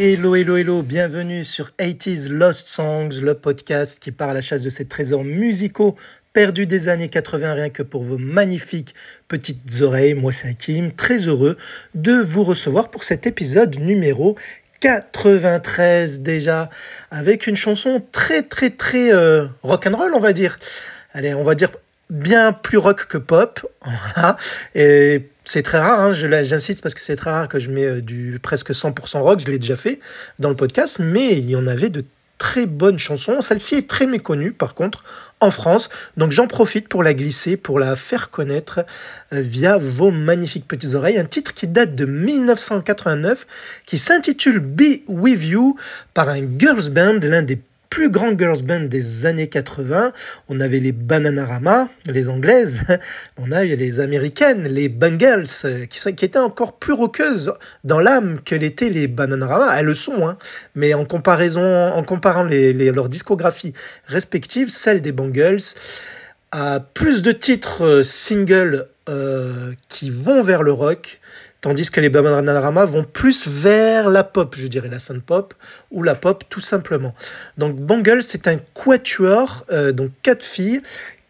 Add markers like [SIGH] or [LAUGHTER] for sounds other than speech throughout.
Hello, hello, hello, bienvenue sur 80s Lost Songs, le podcast qui part à la chasse de ces trésors musicaux perdus des années 80 rien que pour vos magnifiques petites oreilles. Moi, c'est Hakim, très heureux de vous recevoir pour cet épisode numéro 93 déjà, avec une chanson très, très, très euh, rock'n'roll, on va dire. Allez, on va dire bien plus rock que pop. [LAUGHS] Et c'est très rare, hein, j'insiste parce que c'est très rare que je mets euh, du presque 100% rock, je l'ai déjà fait dans le podcast, mais il y en avait de très bonnes chansons. Celle-ci est très méconnue par contre en France, donc j'en profite pour la glisser, pour la faire connaître euh, via vos magnifiques petites oreilles. Un titre qui date de 1989, qui s'intitule Be With You par un girls band, l'un des plus grande girls band des années 80. On avait les Bananarama, les anglaises. [LAUGHS] On a eu les américaines, les Bangles, qui, sont, qui étaient encore plus rockeuses dans l'âme que l'étaient les Bananarama. Elles le sont, hein. mais en comparaison, en comparant les, leurs discographies respectives, celle des Bangles a plus de titres euh, singles euh, qui vont vers le rock Tandis que les Bananarama vont plus vers la pop, je dirais la synth pop ou la pop tout simplement. Donc Bangle, c'est un quatuor, euh, donc quatre filles,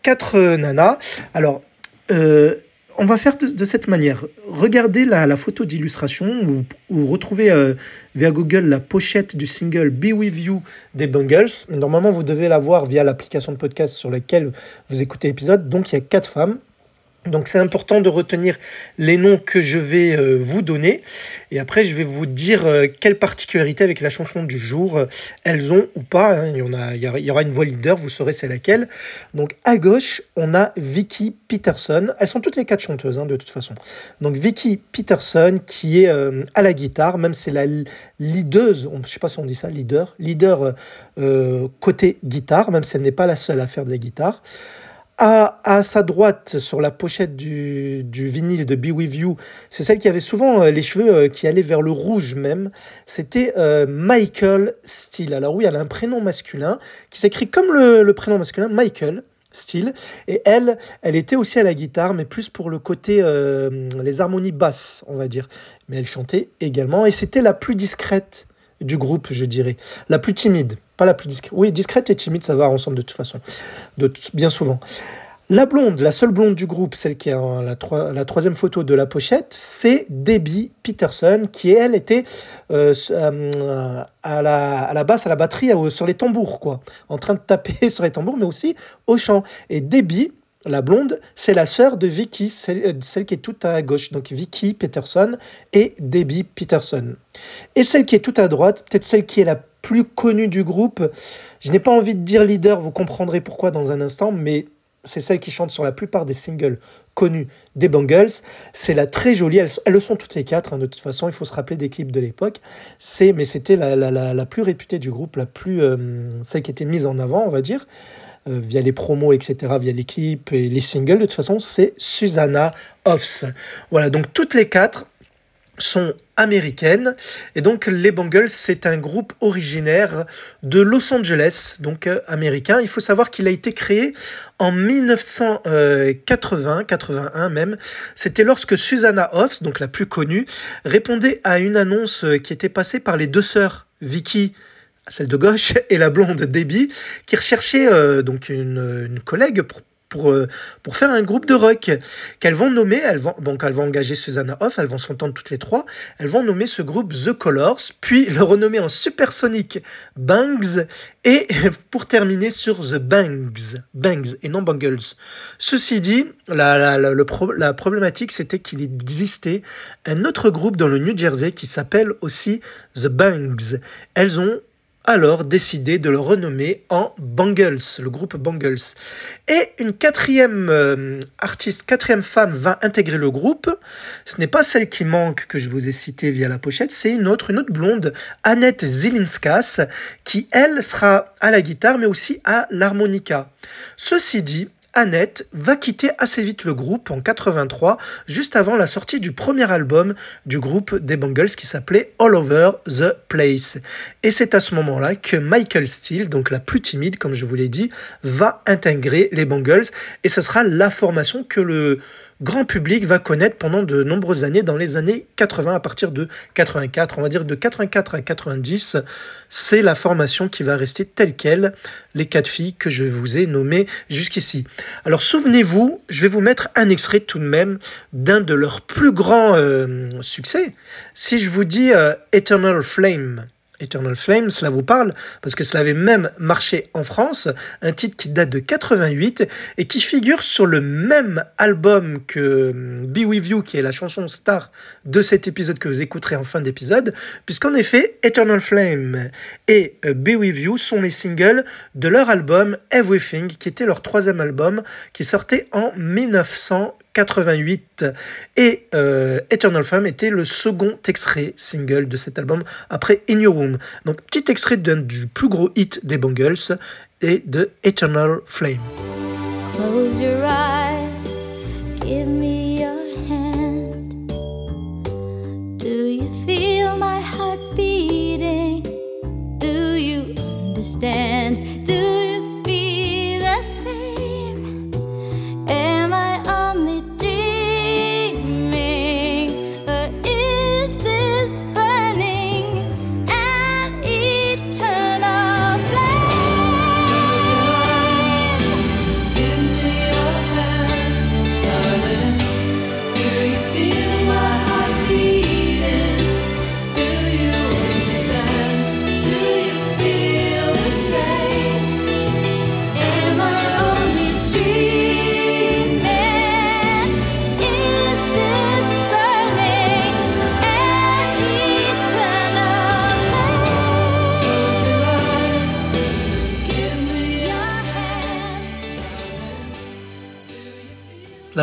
quatre euh, nanas. Alors, euh, on va faire de, cette manière. Regardez la, photo d'illustration ou, retrouvez via Google la pochette du single Be With You des Bungles. Normalement, vous devez la voir via l'application de podcast sur laquelle vous écoutez l'épisode. Donc, il y a quatre femmes. Donc c'est important de retenir les noms que je vais euh, vous donner. Et après, je vais vous dire euh, quelles particularités avec la chanson du jour euh, elles ont ou pas. Hein. Il, y aura une voix leader, vous saurez c'est laquelle. Donc à gauche, on a Vicky Peterson. Elles sont toutes les quatre chanteuses hein, de toute façon. Donc Vicky Peterson qui est à la guitare, même c'est la leaduse, je ne sais pas si on dit ça, leader, leader côté guitare, même si elle n'est pas la seule à faire de la guitare. À, sa droite, sur la pochette du, vinyle de Be With You, c'est celle qui avait souvent euh, les cheveux euh, qui allaient vers le rouge même. C'était euh, Michael Steele. Alors oui, elle a un prénom masculin qui s'écrit comme le, prénom masculin, Michael. Steele. Et elle, elle était aussi à la guitare, mais plus pour le côté, les harmonies basses, on va dire. Mais elle chantait également, et c'était la plus discrète du groupe, je dirais. La plus timide. Pas la plus discrète. Oui, discrète et timide, ça va ensemble de toute façon. De, bien souvent. La blonde, la seule blonde du groupe, celle qui est en la, la troisième photo de la pochette, c'est Debbie Peterson, qui elle était euh, euh, à, la, à, la, basse, à la batterie, sur les tambours, quoi, en train de taper [LAUGHS] sur les tambours, mais aussi au chant. Et Debbie, la blonde, c'est la sœur de Vicky, celle, euh, celle, qui est toute à gauche. Donc Vicky Peterson et Debbie Peterson. Et celle qui est toute à droite, peut-être celle qui est la plus connue du groupe. Je n'ai pas envie de dire leader, vous comprendrez pourquoi dans un instant, mais c'est celle qui chante sur la plupart des singles connus des Bangles. C'est la très jolie, elles, le sont toutes les quatre, hein, de toute façon, il faut se rappeler des clips de l'époque. C'est, mais c'était la, la, plus réputée du groupe, la plus, euh, celle qui était mise en avant, on va dire, euh, via les promos, etc., via les clips et les singles. De toute façon, c'est Susanna Hoffs. Voilà, donc toutes les quatre sont américaines. Et donc les Bangles, c'est un groupe originaire de Los Angeles, donc euh, américain. Il faut savoir qu'il a été créé en 1980, 81 même. C'était lorsque Susanna Hoffs, donc la plus connue, répondait à une annonce euh, qui était passée par les deux sœurs Vicky celle de gauche, [LAUGHS] et la blonde Debbie, qui recherchait euh, donc une, une collègue pour pour, euh, pour faire un groupe de rock qu'elles vont nommer, elles vont, donc elles vont engager Susanna Hoff, elles vont s'entendre toutes les trois, elles vont nommer ce groupe The Colors, puis le renommer en Supersonic Bangs, et [LAUGHS] pour terminer sur The Bangs, Bangs et non Bangles. Ceci dit, la, la, la, la problématique c'était qu'il existait un autre groupe dans le New Jersey qui s'appelle aussi The Bangs. Elles ont alors décidé de le renommer en Bangles, le groupe Bangles. Et une quatrième euh, artiste, quatrième femme va intégrer le groupe. Ce n'est pas celle qui manque que je vous ai citée via la pochette, c'est une autre, une autre blonde, Annette Zilinskas, qui elle sera à la guitare mais aussi à l'harmonica. Ceci dit, Annette va quitter assez vite le groupe en 83, juste avant la sortie du premier album du groupe des Bangles qui s'appelait All Over the Place. Et c'est à ce moment-là que Michael Steele, donc la plus timide comme je vous l'ai dit, va intégrer les Bangles et ce sera la formation que le grand public va connaître pendant de nombreuses années, dans les années 80, à partir de 84, on va dire de 84 à 90, c'est la formation qui va rester telle qu'elle, les quatre filles que je vous ai nommées jusqu'ici. Alors souvenez-vous, je vais vous mettre un extrait tout de même d'un de leurs plus grands euh, succès. Si je vous dis euh, Eternal Flame, Eternal Flame, cela vous parle parce que cela avait même marché en France, un titre qui date de 88 et qui figure sur le même album que hum, Be With You, qui est la chanson star de cet épisode que vous écouterez en fin d'épisode, puisqu'en effet, Eternal Flame et euh, Be With You sont les singles de leur album Everything, qui était leur troisième album, qui sortait en 1900 88 et euh, Eternal Flame était le second extrait single de cet album après In Your Womb. Donc petit extrait du plus gros hit des Bungles et de Eternal Flame.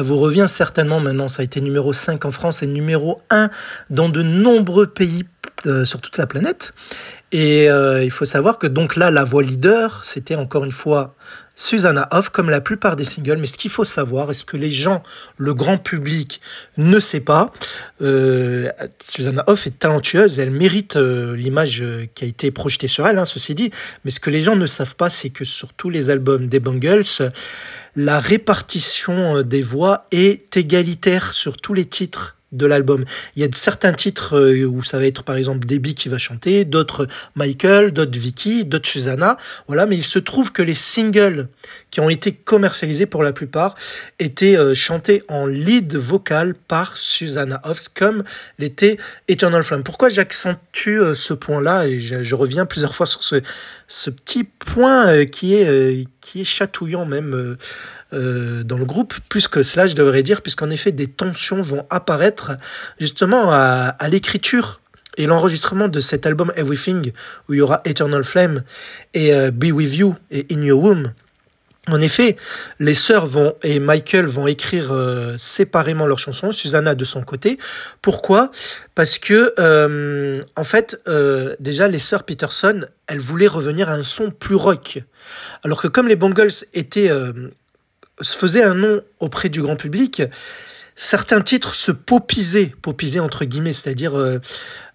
Vous revient certainement maintenant, ça a été numéro 5 en France et numéro 1 dans de nombreux pays euh, sur toute la planète. Et euh, il faut savoir que donc là, la voix leader, c'était encore une fois Susanna Hoff, comme la plupart des singles. Mais ce qu'il faut savoir, est-ce que les gens, le grand public, ne sait pas, euh, Susanna Hoff est talentueuse, elle mérite l'image qui a été projetée sur elle, hein, ceci dit. Mais ce que les gens ne savent pas, c'est que sur tous les albums des Bangles, la répartition euh, des voix est égalitaire sur tous les titres de l'album. Il y a certains titres euh, où ça va être par exemple Debbie qui va chanter, d'autres Michael, d'autres Vicky, d'autres Susanna. Voilà, mais il se trouve que les singles qui ont été commercialisés pour la plupart étaient euh, chantés en lead vocal par Susanna Hoffs comme l'était Eternal Flame. Pourquoi j'accentue ce point-là? Et je, reviens plusieurs fois sur ce, ce petit point qui est, qui est chatouillant même euh, dans le groupe, plus que cela, je devrais dire, puisqu'en effet, des tensions vont apparaître justement à, l'écriture et l'enregistrement de cet album Everything, où il y aura Eternal Flame et euh, Be With You et In Your Womb. En effet, les sœurs vont et Michael vont écrire euh, séparément leurs chansons, Susanna de son côté. Pourquoi? Parce que en fait, déjà les sœurs Peterson, elles voulaient revenir à un son plus rock, alors que comme les Bungles étaient se faisait un nom auprès du grand public, certains titres se popisaient, popisaient entre guillemets, c'est-à-dire euh,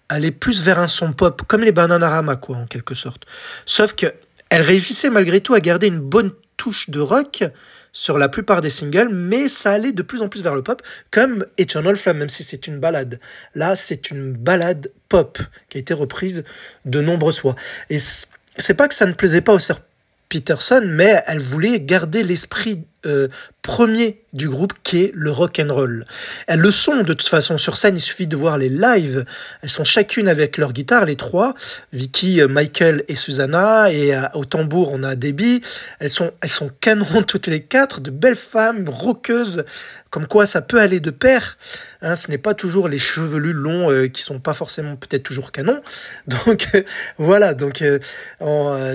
aller plus vers un son pop, comme les Bananarama, quoi, en quelque sorte. Sauf que elle réussissait malgré tout à garder une bonne touche de rock sur la plupart des singles, mais ça allait de plus en plus vers le pop, comme Eternal Flame, même si c'est une balade. Là, c'est une balade pop qui a été reprise de nombreuses fois. Et c'est pas que ça ne plaisait pas aux sœurs Peterson, mais elle voulait garder l'esprit euh, premier du groupe qui est le rock and roll. Elles le sont de toute façon sur scène, il suffit de voir les lives. Elles sont chacune avec leur guitare, les trois, Vicky, euh, Michael et Susanna, et euh, au tambour on a Debbie. Elles sont, elles sont canons [LAUGHS] toutes les quatre, de belles femmes rockeuses, comme quoi ça peut aller de pair. Hein, ce n'est pas toujours les chevelus longs qui sont pas forcément peut-être toujours canons. [LAUGHS] Donc voilà, donc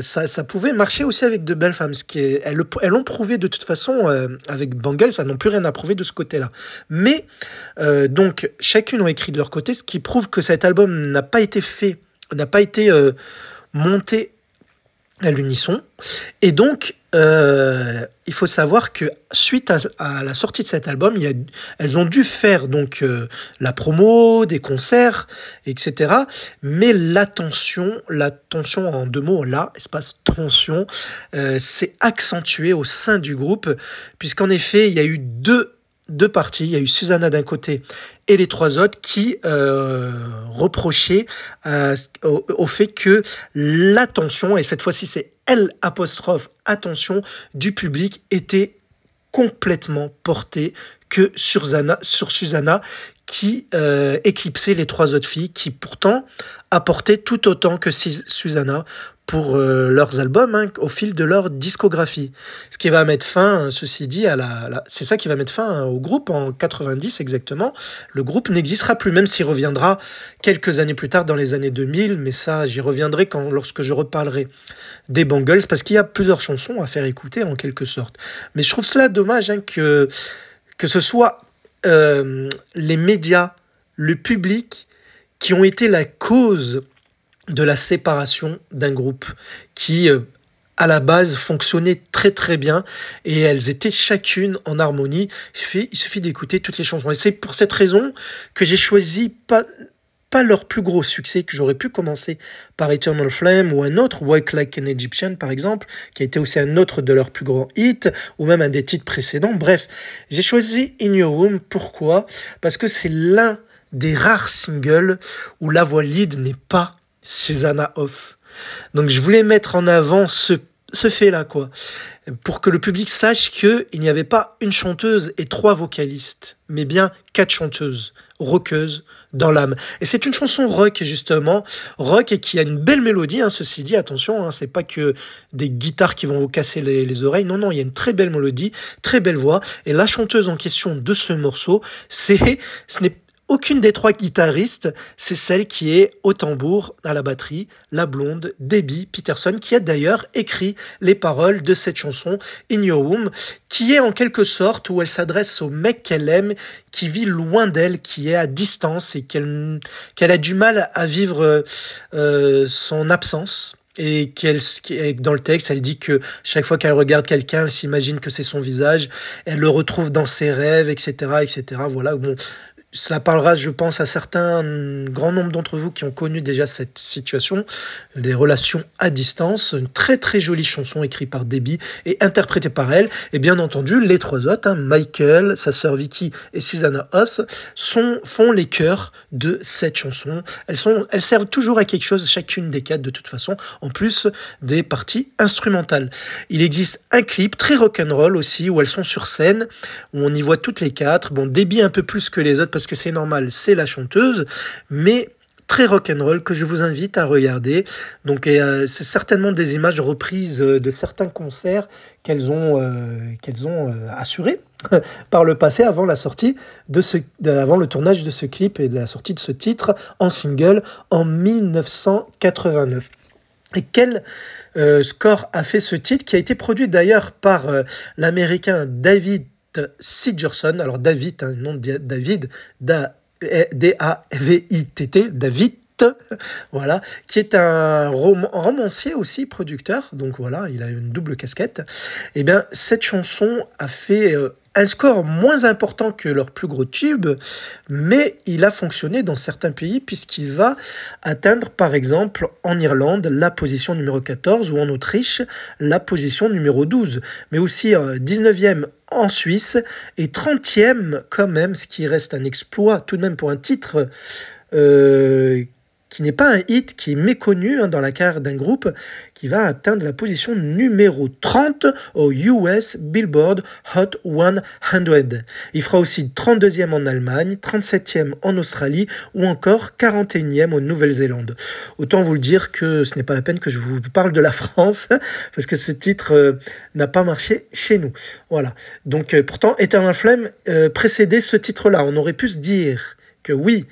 ça, ça, pouvait marcher aussi avec de belles femmes. Ce qui elles l'ont prouvé de toute façon euh, avec Bangles, ça n'ont plus rien à prouver de ce côté-là. Mais, euh, donc, chacune ont écrit de leur côté, ce qui prouve que cet album n'a pas été fait, n'a pas été euh, monté à l'unisson. Et donc, euh, il faut savoir que suite à, la sortie de cet album, elles ont dû faire donc euh, la promo, des concerts, etc. Mais l'attention, l'attention en deux mots, là, espace tension, euh, s'est accentuée au sein du groupe, puisqu'en effet, il y a eu deux deux parties. Il y a eu Susanna d'un côté et les trois autres qui euh, reprochaient euh, au, fait que l'attention, et cette fois-ci c'est L apostrophe attention du public était complètement portée que sur, sur Susanna qui euh, éclipsait les trois autres filles qui pourtant apportaient tout autant que Susanna pour euh, leurs albums hein, au fil de leur discographie. Ce qui va mettre fin, ceci dit, à la, c'est ça qui va mettre fin hein, au groupe en 90 exactement. Le groupe n'existera plus, même s'il reviendra quelques années plus tard dans les années 2000, mais ça j'y reviendrai quand lorsque je reparlerai des Bangles parce qu'il y a plusieurs chansons à faire écouter en quelque sorte. Mais je trouve cela dommage hein, que que ce soit euh, les médias, le public qui ont été la cause de la séparation d'un groupe qui, euh, à la base, fonctionnait très très bien et elles étaient chacune en harmonie. Il suffit, d'écouter toutes les chansons. Et c'est pour cette raison que j'ai choisi pas, pas leur plus gros succès, que j'aurais pu commencer par Eternal Flame ou un autre, Walk Like an Egyptian par exemple, qui a été aussi un autre de leurs plus grands hits, ou même un des titres précédents. Bref, j'ai choisi In Your Room. Pourquoi? Parce que c'est l'un des rares singles où la voix lead n'est pas Susanna Hoff. Donc je voulais mettre en avant ce, ce fait-là, quoi, pour que le public sache qu'il n'y avait pas une chanteuse et trois vocalistes, mais bien quatre chanteuses, rockeuses dans l'âme. Et c'est une chanson rock, justement, rock et qui a une belle mélodie, hein, ceci dit, attention, hein, c'est pas que des guitares qui vont vous casser les, les, oreilles, non, non, il y a une très belle mélodie, très belle voix, et la chanteuse en question de ce morceau, c'est, ce n'est aucune des trois guitaristes, c'est celle qui est au tambour, à la batterie, la blonde Debbie Peterson, qui a d'ailleurs écrit les paroles de cette chanson In Your Womb, qui est en quelque sorte où elle s'adresse au mec qu'elle aime, qui vit loin d'elle, qui est à distance et qu'elle qu'elle a du mal à vivre euh, son absence. Et qu'elle dans le texte elle dit que chaque fois qu'elle regarde quelqu'un elle s'imagine que c'est son visage elle le retrouve dans ses rêves etc etc voilà bon cela parlera, je pense, à certains grand nombre d'entre vous qui ont connu déjà cette situation, des relations à distance. Une très très jolie chanson écrite par Debbie et interprétée par elle. Et bien entendu, les trois autres, hein, Michael, sa sœur Vicky et Susanna Hoss, sont, font les chœurs de cette chanson. Elles, sont, elles servent toujours à quelque chose, chacune des quatre de toute façon, en plus des parties instrumentales. Il existe un clip très rock'n'roll aussi, où elles sont sur scène, où on y voit toutes les quatre. Bon, Debbie un peu plus que les autres parce que c'est normal, c'est la chanteuse, mais très rock'n'roll que je vous invite à regarder. Donc euh, c'est certainement des images reprises euh, de certains concerts qu'elles ont, euh, ont assurés [LAUGHS] par le passé avant la sortie de ce, avant le tournage de ce clip et de la sortie de ce titre en single en 1989. Et quel score a fait ce titre qui a été produit d'ailleurs par l'américain David Sigerson. Alors David, un nom de David, D-A-V-I-T-T, David [LAUGHS] voilà, qui est un romancier aussi, producteur, donc voilà, il a une double casquette. Et eh bien, cette chanson a fait euh, un score moins important que leur plus gros tube, mais il a fonctionné dans certains pays puisqu'il va atteindre par exemple en Irlande la position numéro 14 ou en Autriche la position numéro 12, mais aussi 19e euh, en Suisse et 30e quand même, ce qui reste un exploit tout de même pour un titre euh, qui n'est pas un hit, qui est méconnu hein, dans la carrière d'un groupe, qui va atteindre la position numéro 30 au US Billboard Hot 100. Il fera aussi 32e en Allemagne, 37e en Australie ou encore 41e en Nouvelle-Zélande. Autant vous le dire que ce n'est pas la peine que je vous parle de la France, [LAUGHS] parce que ce titre euh, n'a pas marché chez nous. Voilà. Donc euh, pourtant, Eternal Flame euh, précédait ce titre-là. On aurait pu se dire que oui,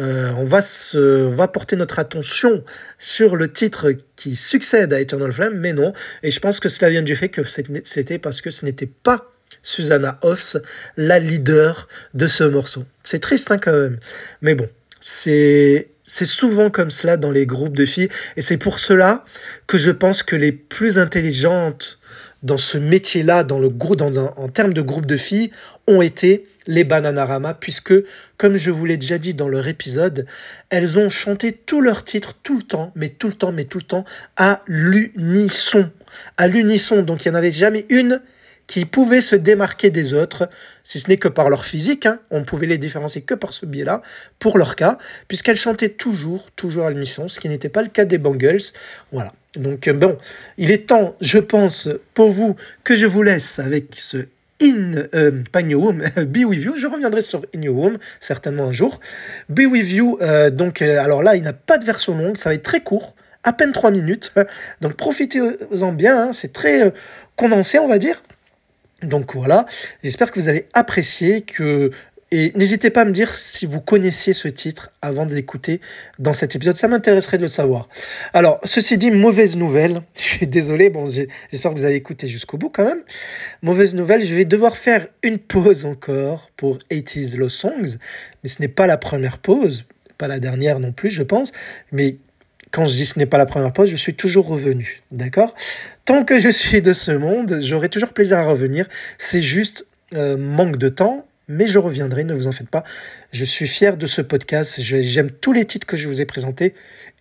euh, on va, se, va porter notre attention sur le titre qui succède à Eternal Flame, mais non. Et je pense que cela vient du fait que c'était parce que ce n'était pas Susanna Hoffs, la leader de ce morceau. C'est triste hein, quand même. Mais bon, c'est c'est souvent comme cela dans les groupes de filles. Et c'est pour cela que je pense que les plus intelligentes dans ce métier-là, dans le groupe, en termes de groupe de filles, ont été les Bananarama, puisque, comme je vous l'ai déjà dit dans leur épisode, elles ont chanté tous leurs titres tout le temps, mais tout le temps, mais tout le temps, à l'unisson. À l'unisson. Donc il n'y en avait jamais une qui pouvaient se démarquer des autres, si ce n'est que par leur physique, hein. on pouvait les différencier que par ce biais-là, pour leur cas, puisqu'elles chantaient toujours, toujours à l'émission, ce qui n'était pas le cas des Bangles. Voilà. Donc euh, bon, il est temps, je pense, pour vous, que je vous laisse avec ce In, euh, pas Your Womb, [LAUGHS] Be With You. Je reviendrai sur In Your Womb, certainement un jour. Be With You, euh, donc, euh, alors là, il n'a pas de version longue, ça va être très court, à peine 3 minutes. [LAUGHS] Donc, profitez-en bien, hein, c'est très condensé, on va dire. Donc voilà, j'espère que vous allez apprécier, que et n'hésitez pas à me dire si vous connaissiez ce titre avant de l'écouter dans cet épisode. Ça m'intéresserait de le savoir. Alors, ceci dit, mauvaise nouvelle. [LAUGHS] Je suis désolé. Bon, j'espère que vous avez écouté jusqu'au bout quand même. Mauvaise nouvelle. Je vais devoir faire une pause encore pour 80s Lost Songs. Mais ce n'est pas la première pause. Pas la dernière non plus, je pense. Mais quand je dis ce n'est pas la première pause, je suis toujours revenu. D'accord? Tant que je suis de ce monde, j'aurai toujours plaisir à revenir. C'est juste euh, manque de temps mais je reviendrai, ne vous en faites pas. Je suis fier de ce podcast, j'aime tous les titres que je vous ai présentés,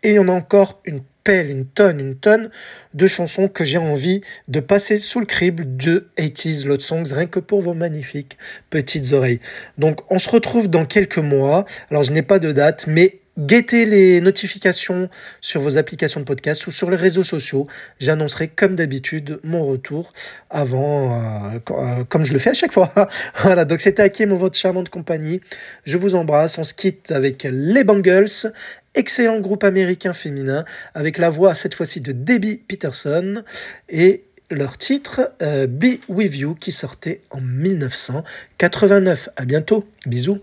et il y en a encore une pelle, une tonne, une tonne de chansons que j'ai envie de passer sous le crible de 80s Lot Songs, rien que pour vos magnifiques petites oreilles. Donc on se retrouve dans quelques mois, alors je n'ai pas de date, mais Guettez les notifications sur vos applications de podcast ou sur les réseaux sociaux. J'annoncerai comme d'habitude mon retour avant, euh, euh, comme je le fais à chaque fois. [LAUGHS] voilà, donc c'était Hakim, votre charmante compagnie. Je vous embrasse. On se quitte avec les Bangles, excellent groupe américain féminin, avec la voix cette fois-ci de Debbie Peterson et leur titre euh, Be With You qui sortait en 1989. À bientôt. Bisous.